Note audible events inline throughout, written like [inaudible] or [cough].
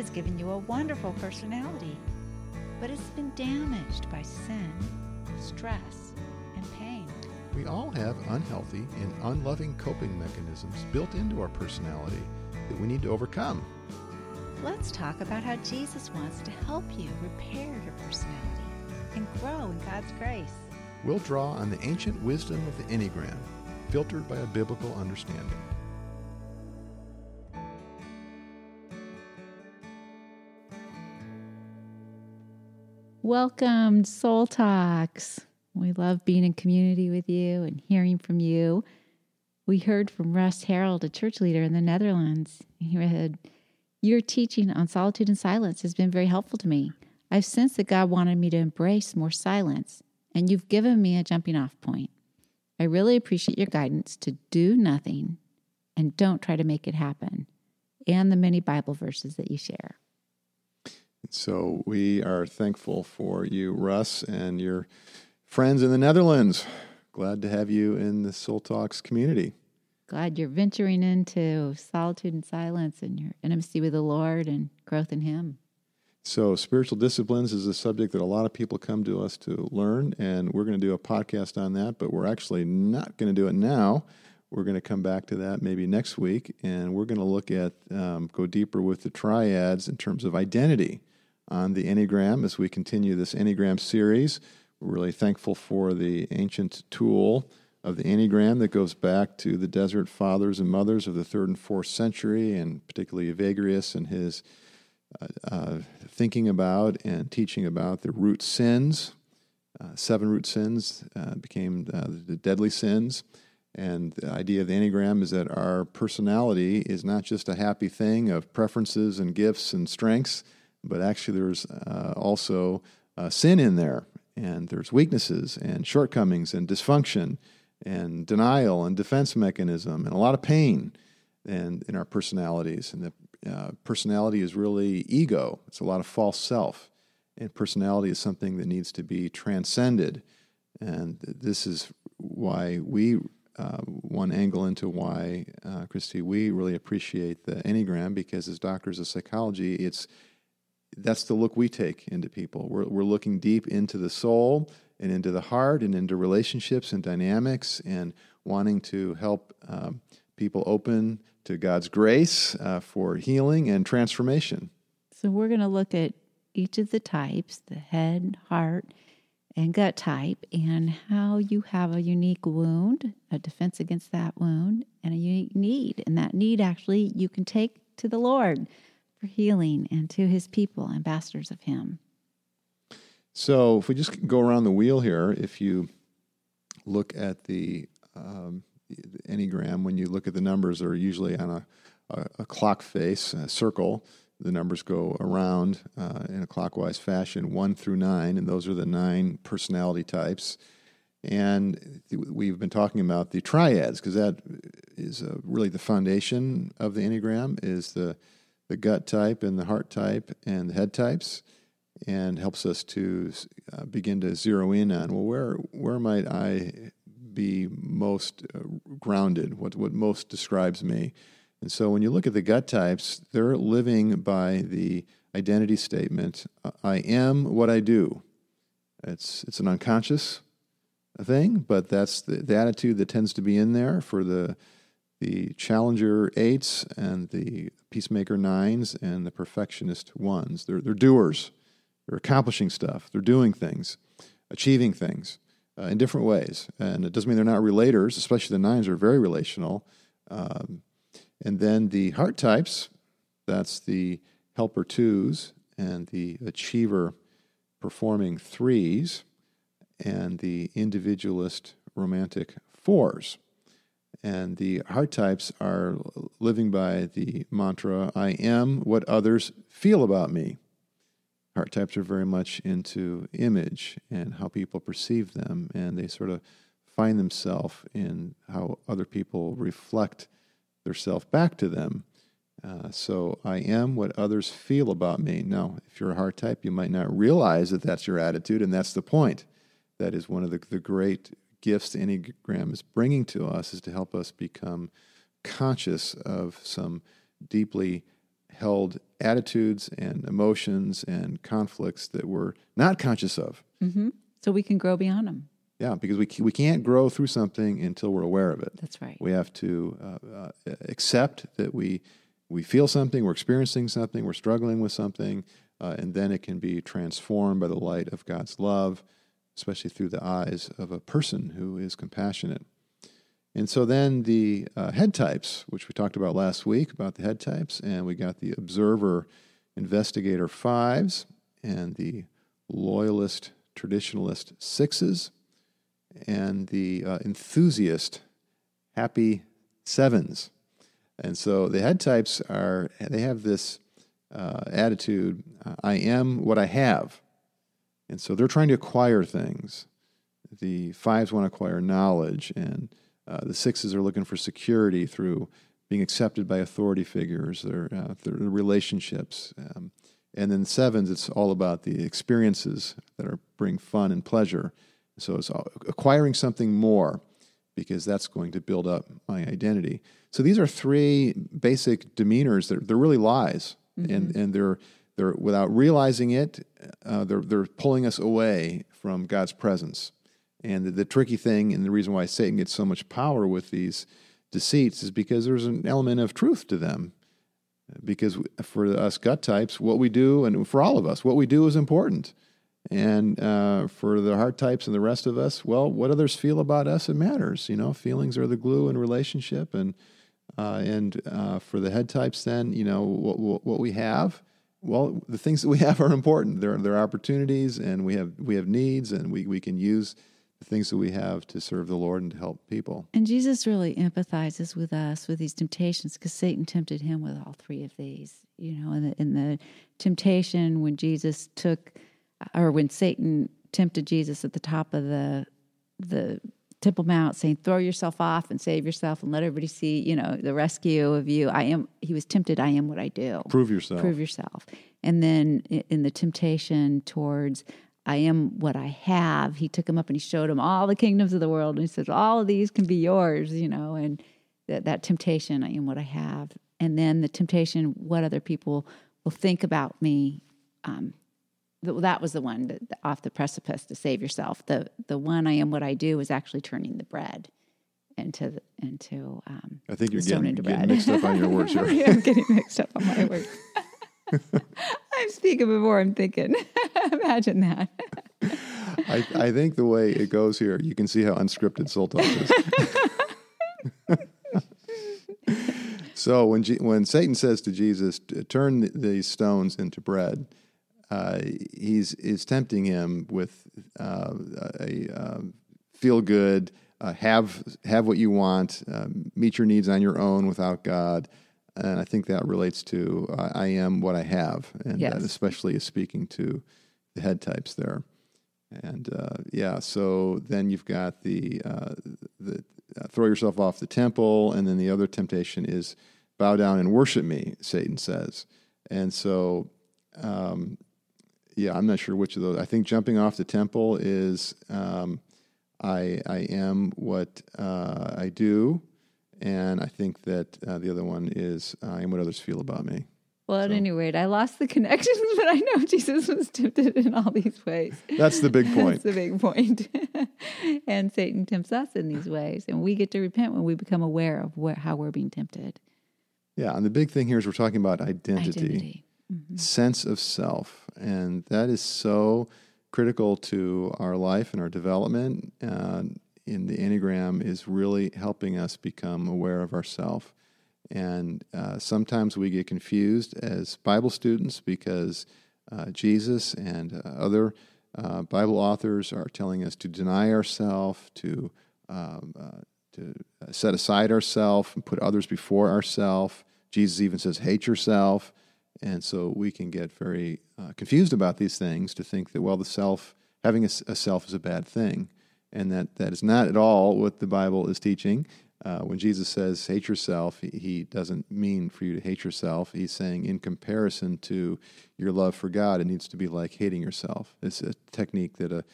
has given you a wonderful personality, but it's been damaged by sin, stress, and pain. We all have unhealthy and unloving coping mechanisms built into our personality that we need to overcome. Let's talk about how Jesus wants to help you repair your personality and grow in God's grace. We'll draw on the ancient wisdom of the Enneagram, filtered by a biblical understanding. Welcome, Soul Talks. We love being in community with you and hearing from you. We heard from Russ Harold, a church leader in the Netherlands. He read, Your teaching on solitude and silence has been very helpful to me. I've sensed that God wanted me to embrace more silence, and you've given me a jumping off point. I really appreciate your guidance to do nothing and don't try to make it happen, and the many Bible verses that you share. So we are thankful for you, Russ, and your friends in the Netherlands. Glad to have you in the Soul Talks community. Glad you're venturing into solitude and silence and your intimacy with the Lord and growth in Him. So, spiritual disciplines is a subject that a lot of people come to us to learn, and we're going to do a podcast on that, but we're actually not going to do it now. We're going to come back to that maybe next week, and we're going to look at, um, go deeper with the triads in terms of identity on the Enneagram as we continue this Enneagram series. We're really thankful for the ancient tool of the Enneagram that goes back to the desert fathers and mothers of the third and fourth century, and particularly Evagrius and his uh, uh, thinking about and teaching about the root sins. Uh, seven root sins uh, became uh, the deadly sins. And the idea of the Enneagram is that our personality is not just a happy thing of preferences and gifts and strengths, but actually there's uh, also sin in there, and there's weaknesses and shortcomings and dysfunction and denial and defense mechanism and a lot of pain and in our personalities and the uh, personality is really ego. It's a lot of false self. And personality is something that needs to be transcended. And this is why we, uh, one angle into why, uh, Kristi, we really appreciate the Enneagram because as doctors of psychology, it's that's the look we take into people. We're, we're looking deep into the soul and into the heart and into relationships and dynamics and wanting to help um, people open to God's grace uh, for healing and transformation. So, we're going to look at each of the types the head, heart, and gut type, and how you have a unique wound, a defense against that wound, and a unique need. And that need actually you can take to the Lord for healing and to his people, ambassadors of him. So, if we just go around the wheel here, if you look at the um, Enneagram, when you look at the numbers, they're usually on a, a, a clock face, a circle. The numbers go around uh, in a clockwise fashion, one through nine, and those are the nine personality types. And we've been talking about the triads because that is uh, really the foundation of the Enneagram is the, the gut type and the heart type and the head types and helps us to uh, begin to zero in on well where where might I be most uh, grounded, what, what most describes me. And so when you look at the gut types, they're living by the identity statement I am what I do. It's, it's an unconscious thing, but that's the, the attitude that tends to be in there for the, the challenger eights and the peacemaker nines and the perfectionist ones. They're, they're doers, they're accomplishing stuff, they're doing things, achieving things uh, in different ways. And it doesn't mean they're not relators, especially the nines are very relational. Um, and then the heart types, that's the helper twos and the achiever performing threes and the individualist romantic fours. And the heart types are living by the mantra I am what others feel about me. Heart types are very much into image and how people perceive them, and they sort of find themselves in how other people reflect their self back to them. Uh, so I am what others feel about me. Now, if you're a heart type, you might not realize that that's your attitude, and that's the point. That is one of the, the great gifts the Enneagram is bringing to us is to help us become conscious of some deeply held attitudes and emotions and conflicts that we're not conscious of. hmm So we can grow beyond them. Yeah, because we, we can't grow through something until we're aware of it. That's right. We have to uh, uh, accept that we we feel something, we're experiencing something, we're struggling with something, uh, and then it can be transformed by the light of God's love, especially through the eyes of a person who is compassionate. And so then the uh, head types, which we talked about last week about the head types, and we got the observer, investigator fives, and the loyalist, traditionalist sixes, and the uh, enthusiast, happy sevens. And so the head types are, they have this uh, attitude I am what I have. And so they're trying to acquire things. The fives want to acquire knowledge, and uh, the sixes are looking for security through being accepted by authority figures, their, uh, their relationships. Um, and then sevens, it's all about the experiences that are bring fun and pleasure. So it's acquiring something more because that's going to build up my identity. So these are three basic demeanors that they're really lies, mm-hmm. and and they're they're without realizing it, uh, they're they're pulling us away from God's presence. And the, the, tricky thing, and the reason why Satan gets so much power with these deceits, is because there's an element of truth to them. Because for us gut types, what we do, and for all of us, what we do is important. And uh, for the heart types and the rest of us, well, what others feel about us, it matters. You know, feelings are the glue in relationship. And uh, and uh, for the head types, then you know what, what, what we have. Well, the things that we [laughs] have are important. There are, there are opportunities, and we have we have needs, and we we can use the things that we have to serve the Lord and to help people. And Jesus really empathizes with us with these temptations because Satan tempted him with all three of these. You know, in the, in the temptation when Jesus took or when Satan tempted Jesus at the top of the the Temple Mount, saying, "Throw yourself off and save yourself, and let everybody see, you know, the rescue of you." I am. He was tempted. I am what I do. Prove yourself. Prove yourself. And then in the temptation towards, I am what I have. He took him up and he showed him all the kingdoms of the world, and he says, "All of these can be yours," you know. And that that temptation, I am what I have. And then the temptation, what other people will think about me. Um, that was the one that, off the precipice to save yourself. The the one I am what I do is actually turning the bread into the, into. Um, I think you're getting, getting mixed up on your words here. [laughs] I'm getting mixed up on my words. [laughs] I'm speaking before I'm thinking. [laughs] Imagine that. I, I think the way it goes here, you can see how unscripted Soul Talk is. so when G, when Satan says to Jesus, "Turn these stones into bread," uh, he's is tempting him with uh, a um, feel good, uh, have have what you want, um, meet your needs on your own without God, and I think that relates to I am what I have, and yes. that especially is speaking to the head types there. And uh, yeah, so then you've got the uh, the throw yourself off the temple, and then the other temptation is bow down and worship me. Satan says, and so um, yeah, I'm not sure which of those. I think jumping off the temple is um, I I am what uh, I do, and I think that uh, the other one is I am what others feel about me. Well, at so. any rate, I lost the connections, [laughs] but I know Jesus was tempted in all these ways. That's the big [laughs] point. That's the big point. [laughs] and Satan tempts us in these ways, and we get to repent when we become aware of where, how we're being tempted. Yeah, and the big thing here is we're talking about identity. identity mm-hmm. sense of self. And that is so critical to our life and our development. And in the Enneagram is really helping us become aware of ourself. And uh, sometimes we get confused as Bible students because uh, Jesus and uh, other uh, Bible authors are telling us to deny ourselves, to um, uh, to set aside ourselves and put others before ourselves. Jesus even says, "Hate yourself." And so we can get very uh, confused about these things to think that, well, the self, having a, a, self is a bad thing. And that, that is not at all what the Bible is teaching. Uh, when Jesus says hate yourself, he, he, doesn't mean for you to hate yourself. He's saying, in comparison to your love for God, it needs to be like hating yourself. It's a technique that a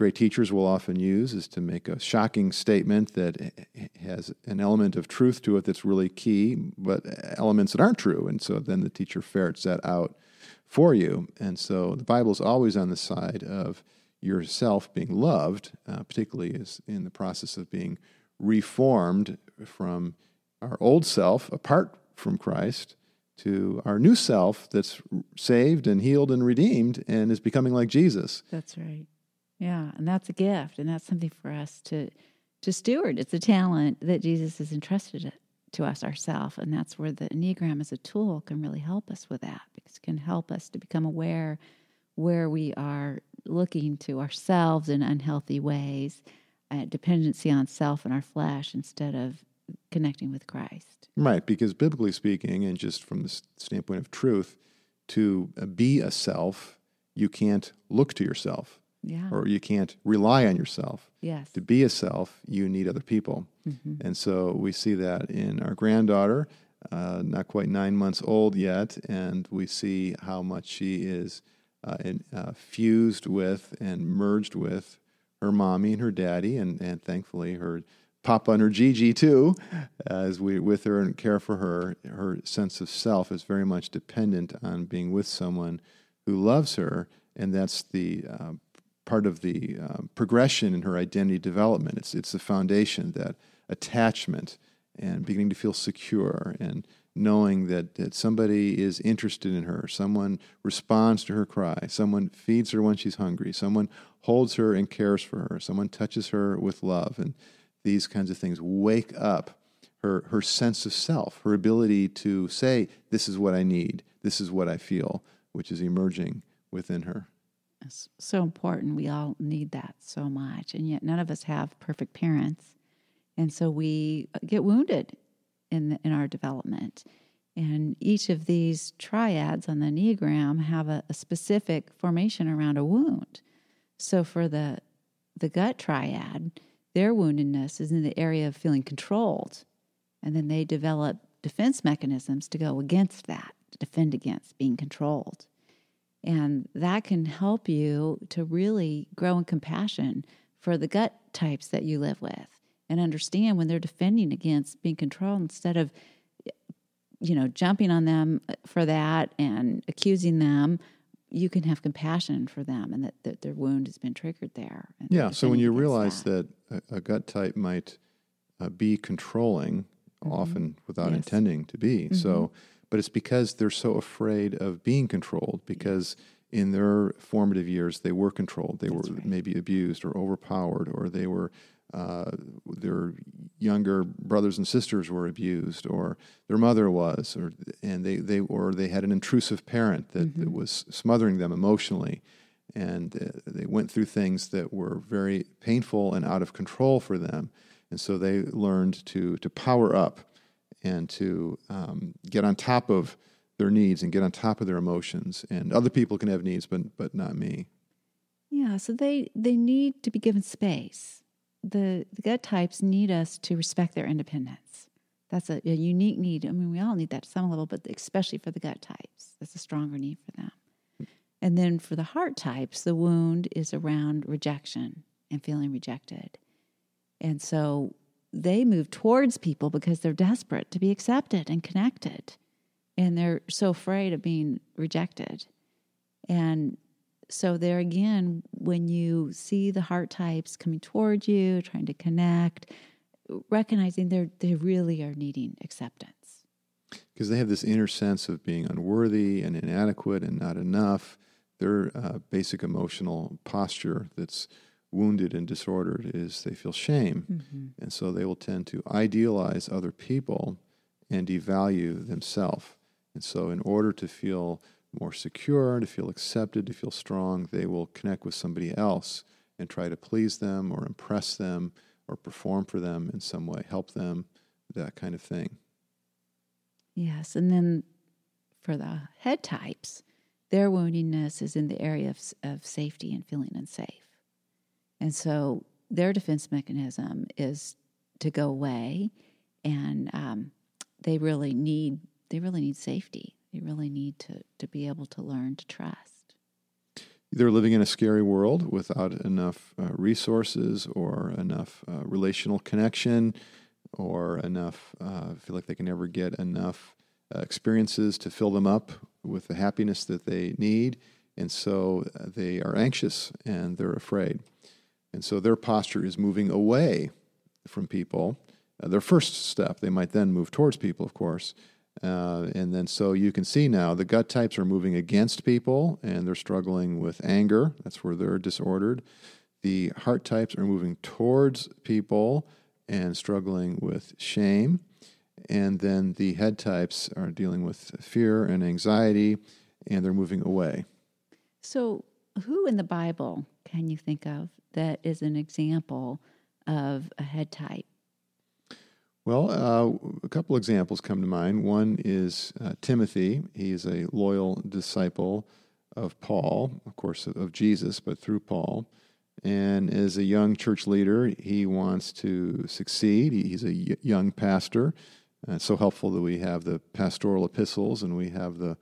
great teachers will often use is to make a shocking statement that has an element of truth to it that's really key, but elements that aren't true. And so then the teacher ferrets that out for you. And so the Bible is always on the side of yourself being loved, uh, particularly as in the process of being reformed from our old self apart from Christ to our new self that's saved and healed and redeemed and is becoming like Jesus. That's right. Yeah, and that's a gift, and that's something for us to to steward. It's a talent that Jesus has entrusted to us ourselves, and that's where the Enneagram as a tool can really help us with that because it can help us to become aware where we are looking to ourselves in unhealthy ways, uh, dependency on self and our flesh instead of connecting with Christ. Right, because biblically speaking, and just from the standpoint of truth, to be a self, you can't look to yourself. Yeah. Or you can't rely on yourself. Yes. To be a self, you need other people. Mm-hmm. And so we see that in our granddaughter, uh, not quite nine months old yet, and we see how much she is uh, in, uh, fused with and merged with her mommy and her daddy, and, and thankfully her Papa and her Gigi too, as we with her and care for her. Her sense of self is very much dependent on being with someone who loves her, and that's the uh, part of the uh, progression in her identity development. It's it's the foundation that attachment and beginning to feel secure and knowing that, that somebody is interested in her, someone responds to her cry, someone feeds her when she's hungry, someone holds her and cares for her, someone touches her with love. And these kinds of things wake up her, her sense of self, her ability to say, This is what I need, this is what I feel, which is emerging within her. It's so important. We all need that so much. And yet, none of us have perfect parents. And so we get wounded in, the, in our development. And each of these triads on the Enneagram have a, a specific formation around a wound. So for the, the gut triad, their woundedness is in the area of feeling controlled. And then they develop defense mechanisms to go against that, to defend against being controlled. And that can help you to really grow in compassion for the gut types that you live with and understand when they're defending against being controlled instead of you know jumping on them for that and accusing them you can have compassion for them and that, that their wound has been triggered there. Yeah. So when you realize that, that a, a, gut type might uh, be controlling, mm-hmm. often without yes. intending to be. Mm-hmm. So, but it's because they're so afraid of being controlled because in their formative years they were controlled. They That's were right. maybe abused or overpowered or they were uh, their younger brothers and sisters were abused, or their mother was, or and they, they or they had an intrusive parent that, mm-hmm. that was smothering them emotionally, and uh, they went through things that were very painful and out of control for them, and so they learned to to power up and to um, get on top of their needs and get on top of their emotions. And other people can have needs, but but not me. Yeah, so they they need to be given space the, the gut types need us to respect their independence. That's a, a, unique need. I mean, we all need that to some level, but especially for the gut types, that's a stronger need for them. And then for the heart types, the wound is around rejection and feeling rejected. And so they move towards people because they're desperate to be accepted and connected. And they're so afraid of being rejected. And so there again, when you see the heart types coming towards you, trying to connect, recognizing they they really are needing acceptance. Because they have this inner sense of being unworthy and inadequate and not enough. Their uh, basic emotional posture that's wounded and disordered is they feel shame. Mm-hmm. And so they will tend to idealize other people and devalue themselves. And so, in order to feel more secure, to feel accepted, to feel strong, they will connect with somebody else and try to please them or impress them or perform for them in some way, help them, that kind of thing. Yes. And then for the head types, their woundingness is in the area of, of safety and feeling unsafe. And so their defense mechanism is to go away and um, they really need they really need safety they really need to, to be able to learn to trust. they're living in a scary world without enough uh, resources or enough uh, relational connection or enough, uh, feel like they can never get enough uh, experiences to fill them up with the happiness that they need. And so uh, they are anxious and they're afraid. And so their posture is moving away from people. Uh, their first step, they might then move towards people, of course. Uh, and then so you can see now the gut types are moving against people and they're struggling with anger. That's where they're disordered. The heart types are moving towards people and struggling with shame. And then the head types are dealing with fear and anxiety and they're moving away. So, who in the Bible can you think of that is an example of a head type? Well, uh, a couple examples come to mind. One is uh, Timothy. He is a loyal disciple of Paul, of course, of Jesus, but through Paul. And as a young church leader, he wants to succeed. He's a young pastor. Uh, it's so helpful that we have the pastoral epistles and we have the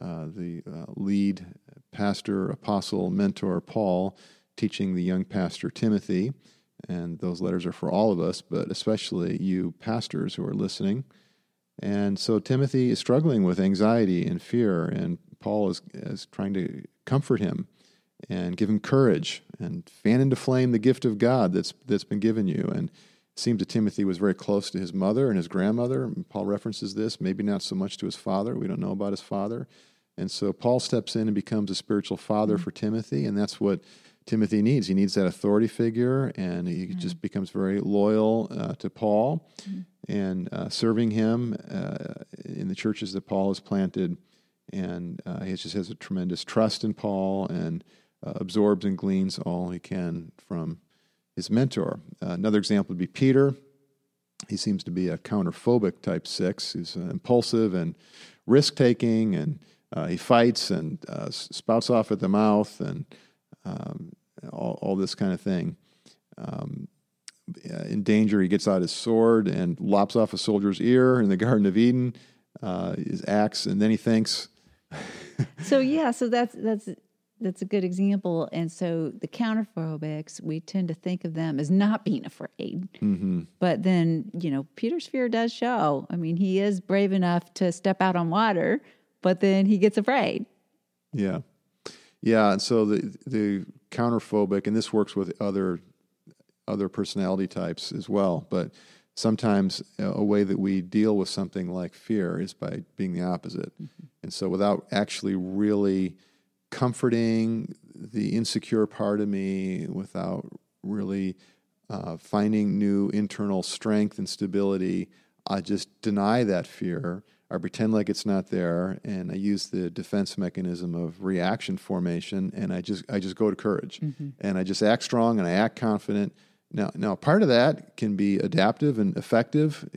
uh, the uh, lead pastor, apostle, mentor Paul teaching the young pastor Timothy and those letters are for all of us, but especially you pastors who are listening. And so Timothy is struggling with anxiety and fear, and Paul is, is trying to comfort him and give him courage and fan into flame the gift of God that's, that's been given you. And it seems that Timothy was very close to his mother and his grandmother. Paul references this, maybe not so much to his father. We don't know about his father. And so Paul steps in and becomes a spiritual father mm-hmm. for Timothy, and that's what Timothy needs. He needs that authority figure, and he mm-hmm. just becomes very loyal uh, to Paul mm-hmm. and uh, serving him uh, in the churches that Paul has planted. And uh, he just has a tremendous trust in Paul and uh, absorbs and gleans all he can from his mentor. Uh, another example would be Peter. He seems to be a counterphobic type six. He's impulsive and risk taking, and he fights and spouts off at the mouth and um, all, all, this kind of thing. Um, in danger, he gets out his sword and lops off a soldier's ear in the [laughs] Garden of Eden, uh, his axe, and then he thinks. [laughs] so yeah, so that's that's that's a good example. And so the counterphobics, we tend to think of them as not being afraid. Mm-hmm. But then, you know, Peter's fear does show. I mean, he is brave enough to step out on water, but then he gets afraid. Yeah. Yeah, and so the the counterphobic, and this works with other other personality types as well. But sometimes a way that we deal with something like fear is by being the opposite. Mm-hmm. And so, without actually really comforting the insecure part of me, without really uh, finding new internal strength and stability, I just deny that fear I pretend like it's not there, and I use the defense mechanism of reaction formation, and I just I just go to courage, mm-hmm. and I just act strong and I act confident. Now, now part of that can be adaptive and effective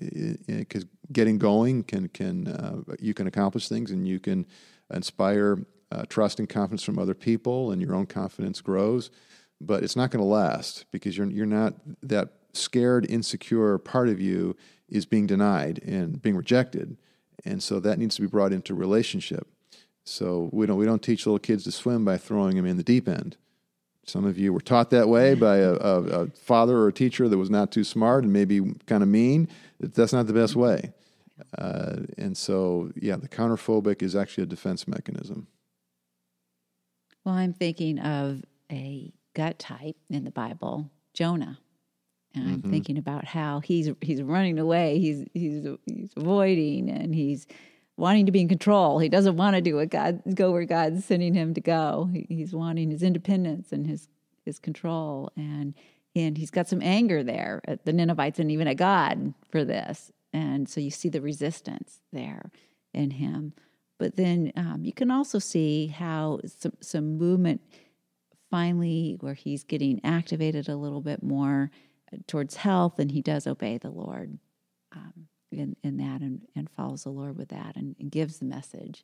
because getting going can can uh, you can accomplish things and you can inspire uh, trust and confidence from other people, and your own confidence grows. But it's not going to last because you're you're not that scared, insecure part of you is being denied and being rejected and so that needs to be brought into relationship. So we don't we don't teach little kids to swim by throwing them in the deep end. Some of you were taught that way by a, a, a father or a teacher that was not too smart and maybe kind of mean. That's not the best way. Uh, and so, yeah, the counterphobic is actually a defense mechanism. Well, I'm thinking of a gut type in the Bible, Jonah. And I'm mm-hmm. thinking about how he's he's running away, he's he's he's avoiding, and he's wanting to be in control. He doesn't want to do what God go where God's sending him to go. He, he's wanting his independence and his his control, and and he's got some anger there at the Ninevites and even at God for this. And so you see the resistance there in him. But then um, you can also see how some some movement finally where he's getting activated a little bit more towards health, and he does obey the Lord um, in, in that and, and follows the Lord with that and, and gives the message.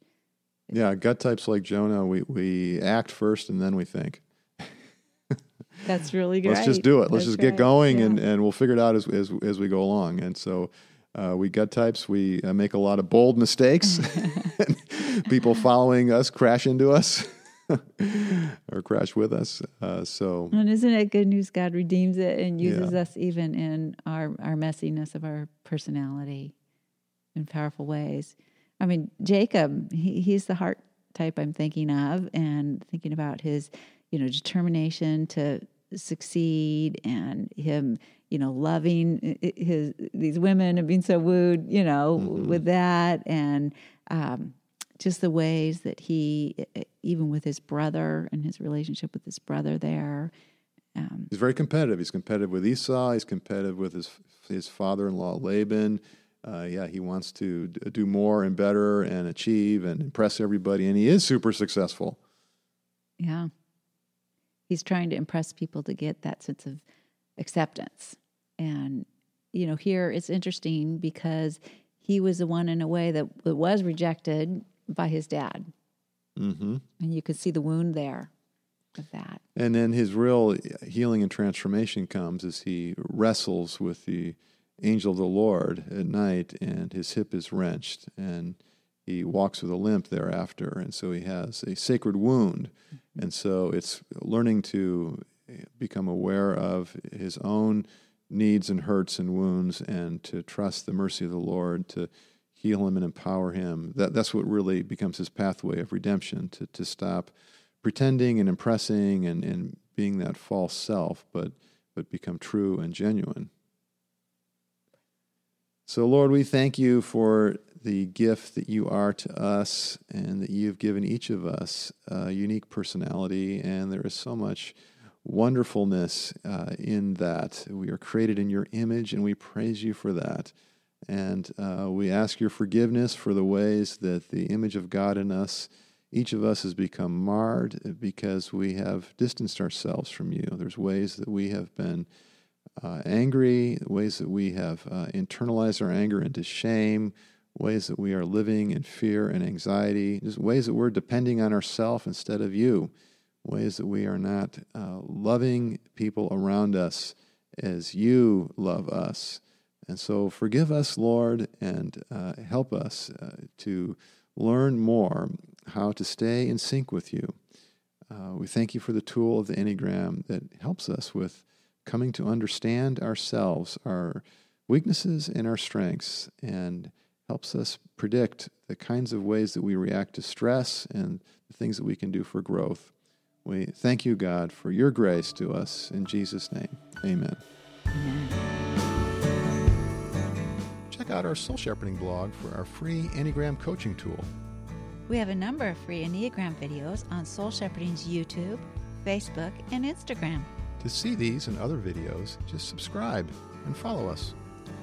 Yeah, gut types like Jonah, we, we act first and then we think. [laughs] That's really good. Let's just do it. Let's That's just get going, yeah. and, and we'll figure it out as, as, as we go along. And so uh, we gut types, we uh, make a lot of bold mistakes. [laughs] [laughs] People following us crash into us. Or crash with us. Uh, so, and isn't it good news? God redeems it and uses Yeah. us even in our our messiness of our personality in powerful ways. I mean, Jacob, he, he's the heart type I'm thinking of, and thinking about his, you know, determination to succeed, and him, you know, loving his these women and being so wooed, you know, with that, and um, just the ways that he, even with his brother and his relationship with his brother there, um, he's very competitive. He's competitive with Esau. He's competitive with his his father-in-law Laban. Uh, yeah, he wants to do more and better and achieve and impress everybody, and he is super successful. Yeah. He's trying to impress people to get that sense of acceptance. And, you know, here it's interesting because he was the one in a way that, that was rejected by his dad. hmm And you could see the wound there of that. And then his real healing and transformation comes as he wrestles with the angel of the Lord at night, and his hip is wrenched, and he walks with a limp thereafter. And so he has a sacred wound. And so it's learning to become aware of his own needs and hurts and wounds and to trust the mercy of the Lord to heal him and empower him. That, that's what really becomes his pathway of redemption to, to stop pretending and impressing and, and being that false self, but, but become true and genuine. So, Lord, we thank you for the gift that you are to us and that you've given each of us a unique personality. And there is so much wonderfulness uh, in that. We are created in your image, and we praise you for that. And uh, we ask your forgiveness for the ways that the image of God in us, each of us has become marred because we have distanced ourselves from you. There's ways that we have been uh, angry, ways that we have uh, internalized our anger into shame, ways that we are living in fear and anxiety, just ways that we're depending on ourselves instead of you, ways that we are not uh, loving people around us as you love us. And so forgive us, Lord, and uh, help us uh, to learn more how to stay in sync with you. Uh, we thank you for the tool of the Enneagram that helps us with coming to understand ourselves, our weaknesses and our strengths, and helps us predict the kinds of ways that we react to stress and the things that we can do for growth. We thank you, God, for your grace to us. In Jesus' name, amen. Check out our Soul Shepherding blog for our free Enneagram coaching tool. We have a number of free Enneagram videos on Soul Shepherding's YouTube, Facebook, and Instagram. To see these and other videos, just subscribe and follow us.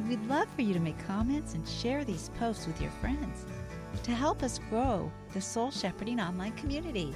We'd love for you to make comments and share these posts with your friends to help us grow the Soul Shepherding online community.